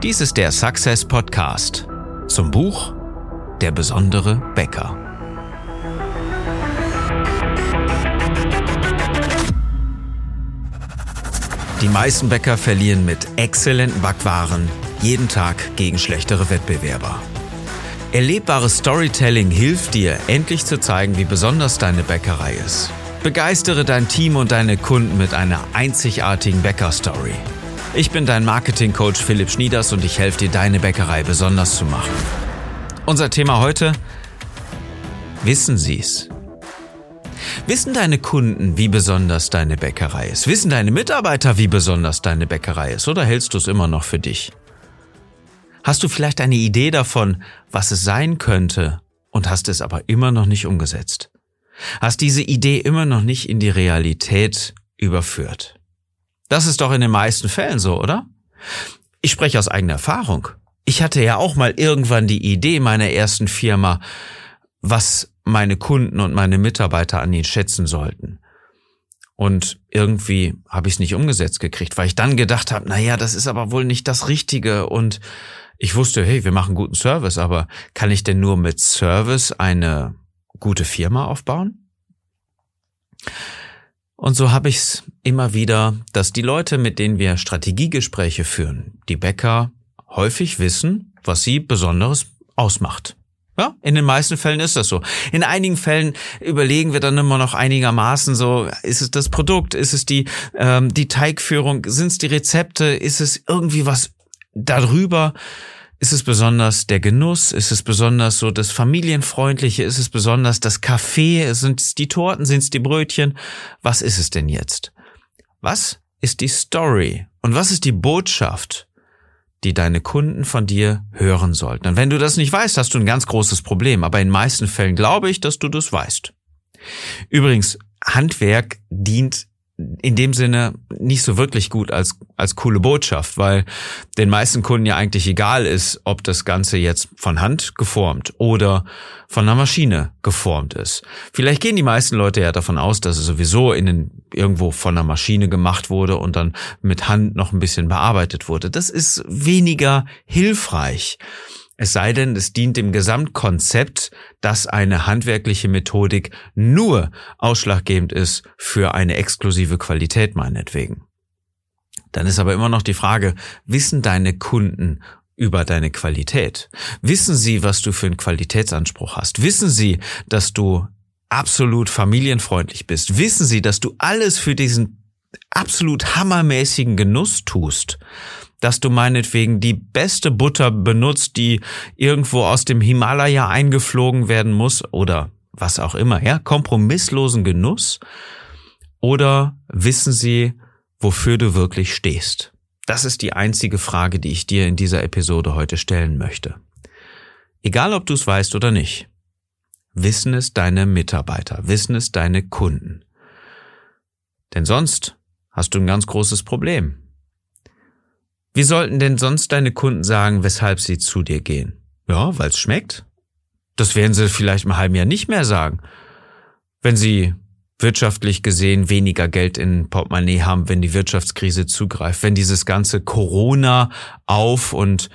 Dies ist der Success Podcast zum Buch Der besondere Bäcker. Die meisten Bäcker verlieren mit exzellenten Backwaren jeden Tag gegen schlechtere Wettbewerber. Erlebbares Storytelling hilft dir, endlich zu zeigen, wie besonders deine Bäckerei ist. Begeistere dein Team und deine Kunden mit einer einzigartigen Bäckerstory. Ich bin dein Marketing-Coach Philipp Schnieders und ich helfe dir, deine Bäckerei besonders zu machen. Unser Thema heute, wissen Sie's? Wissen deine Kunden, wie besonders deine Bäckerei ist? Wissen deine Mitarbeiter, wie besonders deine Bäckerei ist? Oder hältst du es immer noch für dich? Hast du vielleicht eine Idee davon, was es sein könnte und hast es aber immer noch nicht umgesetzt? Hast diese Idee immer noch nicht in die Realität überführt? Das ist doch in den meisten Fällen so, oder? Ich spreche aus eigener Erfahrung. Ich hatte ja auch mal irgendwann die Idee meiner ersten Firma, was meine Kunden und meine Mitarbeiter an ihn schätzen sollten. Und irgendwie habe ich es nicht umgesetzt gekriegt, weil ich dann gedacht habe, naja, das ist aber wohl nicht das Richtige. Und ich wusste, hey, wir machen guten Service, aber kann ich denn nur mit Service eine gute Firma aufbauen? Und so habe ich es immer wieder, dass die Leute, mit denen wir Strategiegespräche führen, die Bäcker, häufig wissen, was sie Besonderes ausmacht. Ja, in den meisten Fällen ist das so. In einigen Fällen überlegen wir dann immer noch einigermaßen so, ist es das Produkt, ist es die, ähm, die Teigführung, sind es die Rezepte, ist es irgendwie was darüber? Ist es besonders der Genuss? Ist es besonders so das Familienfreundliche? Ist es besonders das Kaffee? Sind es die Torten? Sind es die Brötchen? Was ist es denn jetzt? Was ist die Story? Und was ist die Botschaft, die deine Kunden von dir hören sollten? Und wenn du das nicht weißt, hast du ein ganz großes Problem. Aber in meisten Fällen glaube ich, dass du das weißt. Übrigens, Handwerk dient in dem Sinne nicht so wirklich gut als, als coole Botschaft, weil den meisten Kunden ja eigentlich egal ist, ob das Ganze jetzt von Hand geformt oder von einer Maschine geformt ist. Vielleicht gehen die meisten Leute ja davon aus, dass es sowieso in den, irgendwo von einer Maschine gemacht wurde und dann mit Hand noch ein bisschen bearbeitet wurde. Das ist weniger hilfreich. Es sei denn, es dient dem Gesamtkonzept, dass eine handwerkliche Methodik nur ausschlaggebend ist für eine exklusive Qualität meinetwegen. Dann ist aber immer noch die Frage, wissen deine Kunden über deine Qualität? Wissen sie, was du für einen Qualitätsanspruch hast? Wissen sie, dass du absolut familienfreundlich bist? Wissen sie, dass du alles für diesen absolut hammermäßigen Genuss tust? dass du meinetwegen die beste Butter benutzt, die irgendwo aus dem Himalaya eingeflogen werden muss oder was auch immer, ja, kompromisslosen Genuss? Oder wissen sie, wofür du wirklich stehst? Das ist die einzige Frage, die ich dir in dieser Episode heute stellen möchte. Egal, ob du es weißt oder nicht. Wissen es deine Mitarbeiter, wissen es deine Kunden. Denn sonst hast du ein ganz großes Problem. Wie sollten denn sonst deine Kunden sagen, weshalb sie zu dir gehen? Ja, weil es schmeckt? Das werden sie vielleicht im halben Jahr nicht mehr sagen. Wenn sie wirtschaftlich gesehen weniger Geld in Portemonnaie haben, wenn die Wirtschaftskrise zugreift, wenn dieses ganze Corona auf und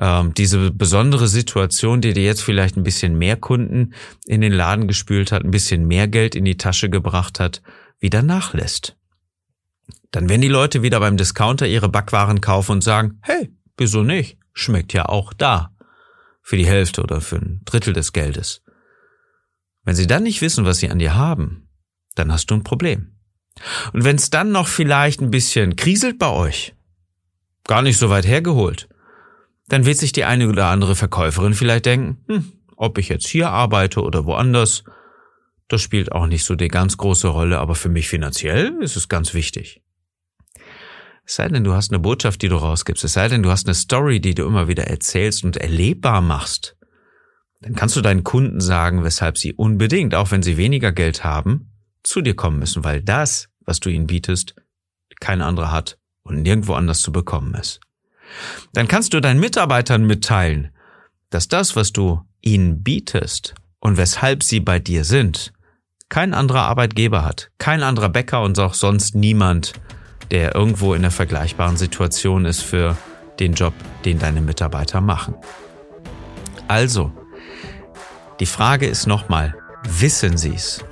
ähm, diese besondere Situation, die dir jetzt vielleicht ein bisschen mehr Kunden in den Laden gespült hat, ein bisschen mehr Geld in die Tasche gebracht hat, wieder nachlässt. Dann werden die Leute wieder beim Discounter ihre Backwaren kaufen und sagen, hey, wieso nicht? Schmeckt ja auch da. Für die Hälfte oder für ein Drittel des Geldes. Wenn sie dann nicht wissen, was sie an dir haben, dann hast du ein Problem. Und wenn es dann noch vielleicht ein bisschen kriselt bei euch, gar nicht so weit hergeholt, dann wird sich die eine oder andere Verkäuferin vielleicht denken, hm, ob ich jetzt hier arbeite oder woanders, das spielt auch nicht so die ganz große Rolle, aber für mich finanziell ist es ganz wichtig. Es sei denn, du hast eine Botschaft, die du rausgibst. Es sei denn, du hast eine Story, die du immer wieder erzählst und erlebbar machst. Dann kannst du deinen Kunden sagen, weshalb sie unbedingt, auch wenn sie weniger Geld haben, zu dir kommen müssen, weil das, was du ihnen bietest, kein anderer hat und nirgendwo anders zu bekommen ist. Dann kannst du deinen Mitarbeitern mitteilen, dass das, was du ihnen bietest und weshalb sie bei dir sind, kein anderer Arbeitgeber hat, kein anderer Bäcker und auch sonst niemand der irgendwo in einer vergleichbaren Situation ist für den Job, den deine Mitarbeiter machen. Also, die Frage ist nochmal, wissen sie es?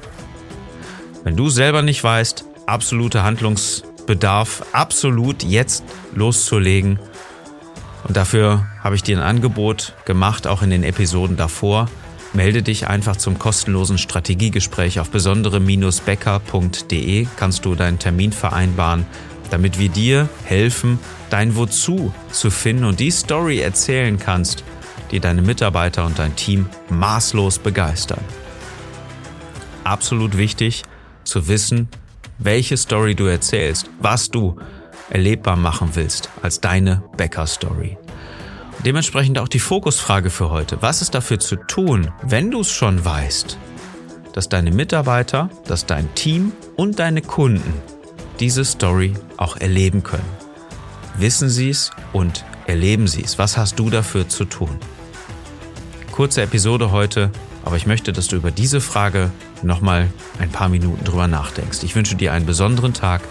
Wenn du selber nicht weißt, absoluter Handlungsbedarf, absolut jetzt loszulegen. Und dafür habe ich dir ein Angebot gemacht, auch in den Episoden davor. Melde dich einfach zum kostenlosen Strategiegespräch auf besondere-becker.de. Kannst du deinen Termin vereinbaren, damit wir dir helfen, dein Wozu zu finden und die Story erzählen kannst, die deine Mitarbeiter und dein Team maßlos begeistern. Absolut wichtig zu wissen, welche Story du erzählst, was du erlebbar machen willst als deine Bäcker-Story. Dementsprechend auch die Fokusfrage für heute. Was ist dafür zu tun, wenn du es schon weißt, dass deine Mitarbeiter, dass dein Team und deine Kunden diese Story auch erleben können? Wissen sie es und erleben sie es? Was hast du dafür zu tun? Kurze Episode heute, aber ich möchte, dass du über diese Frage nochmal ein paar Minuten drüber nachdenkst. Ich wünsche dir einen besonderen Tag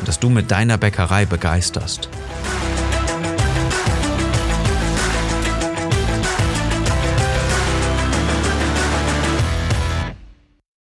und dass du mit deiner Bäckerei begeisterst.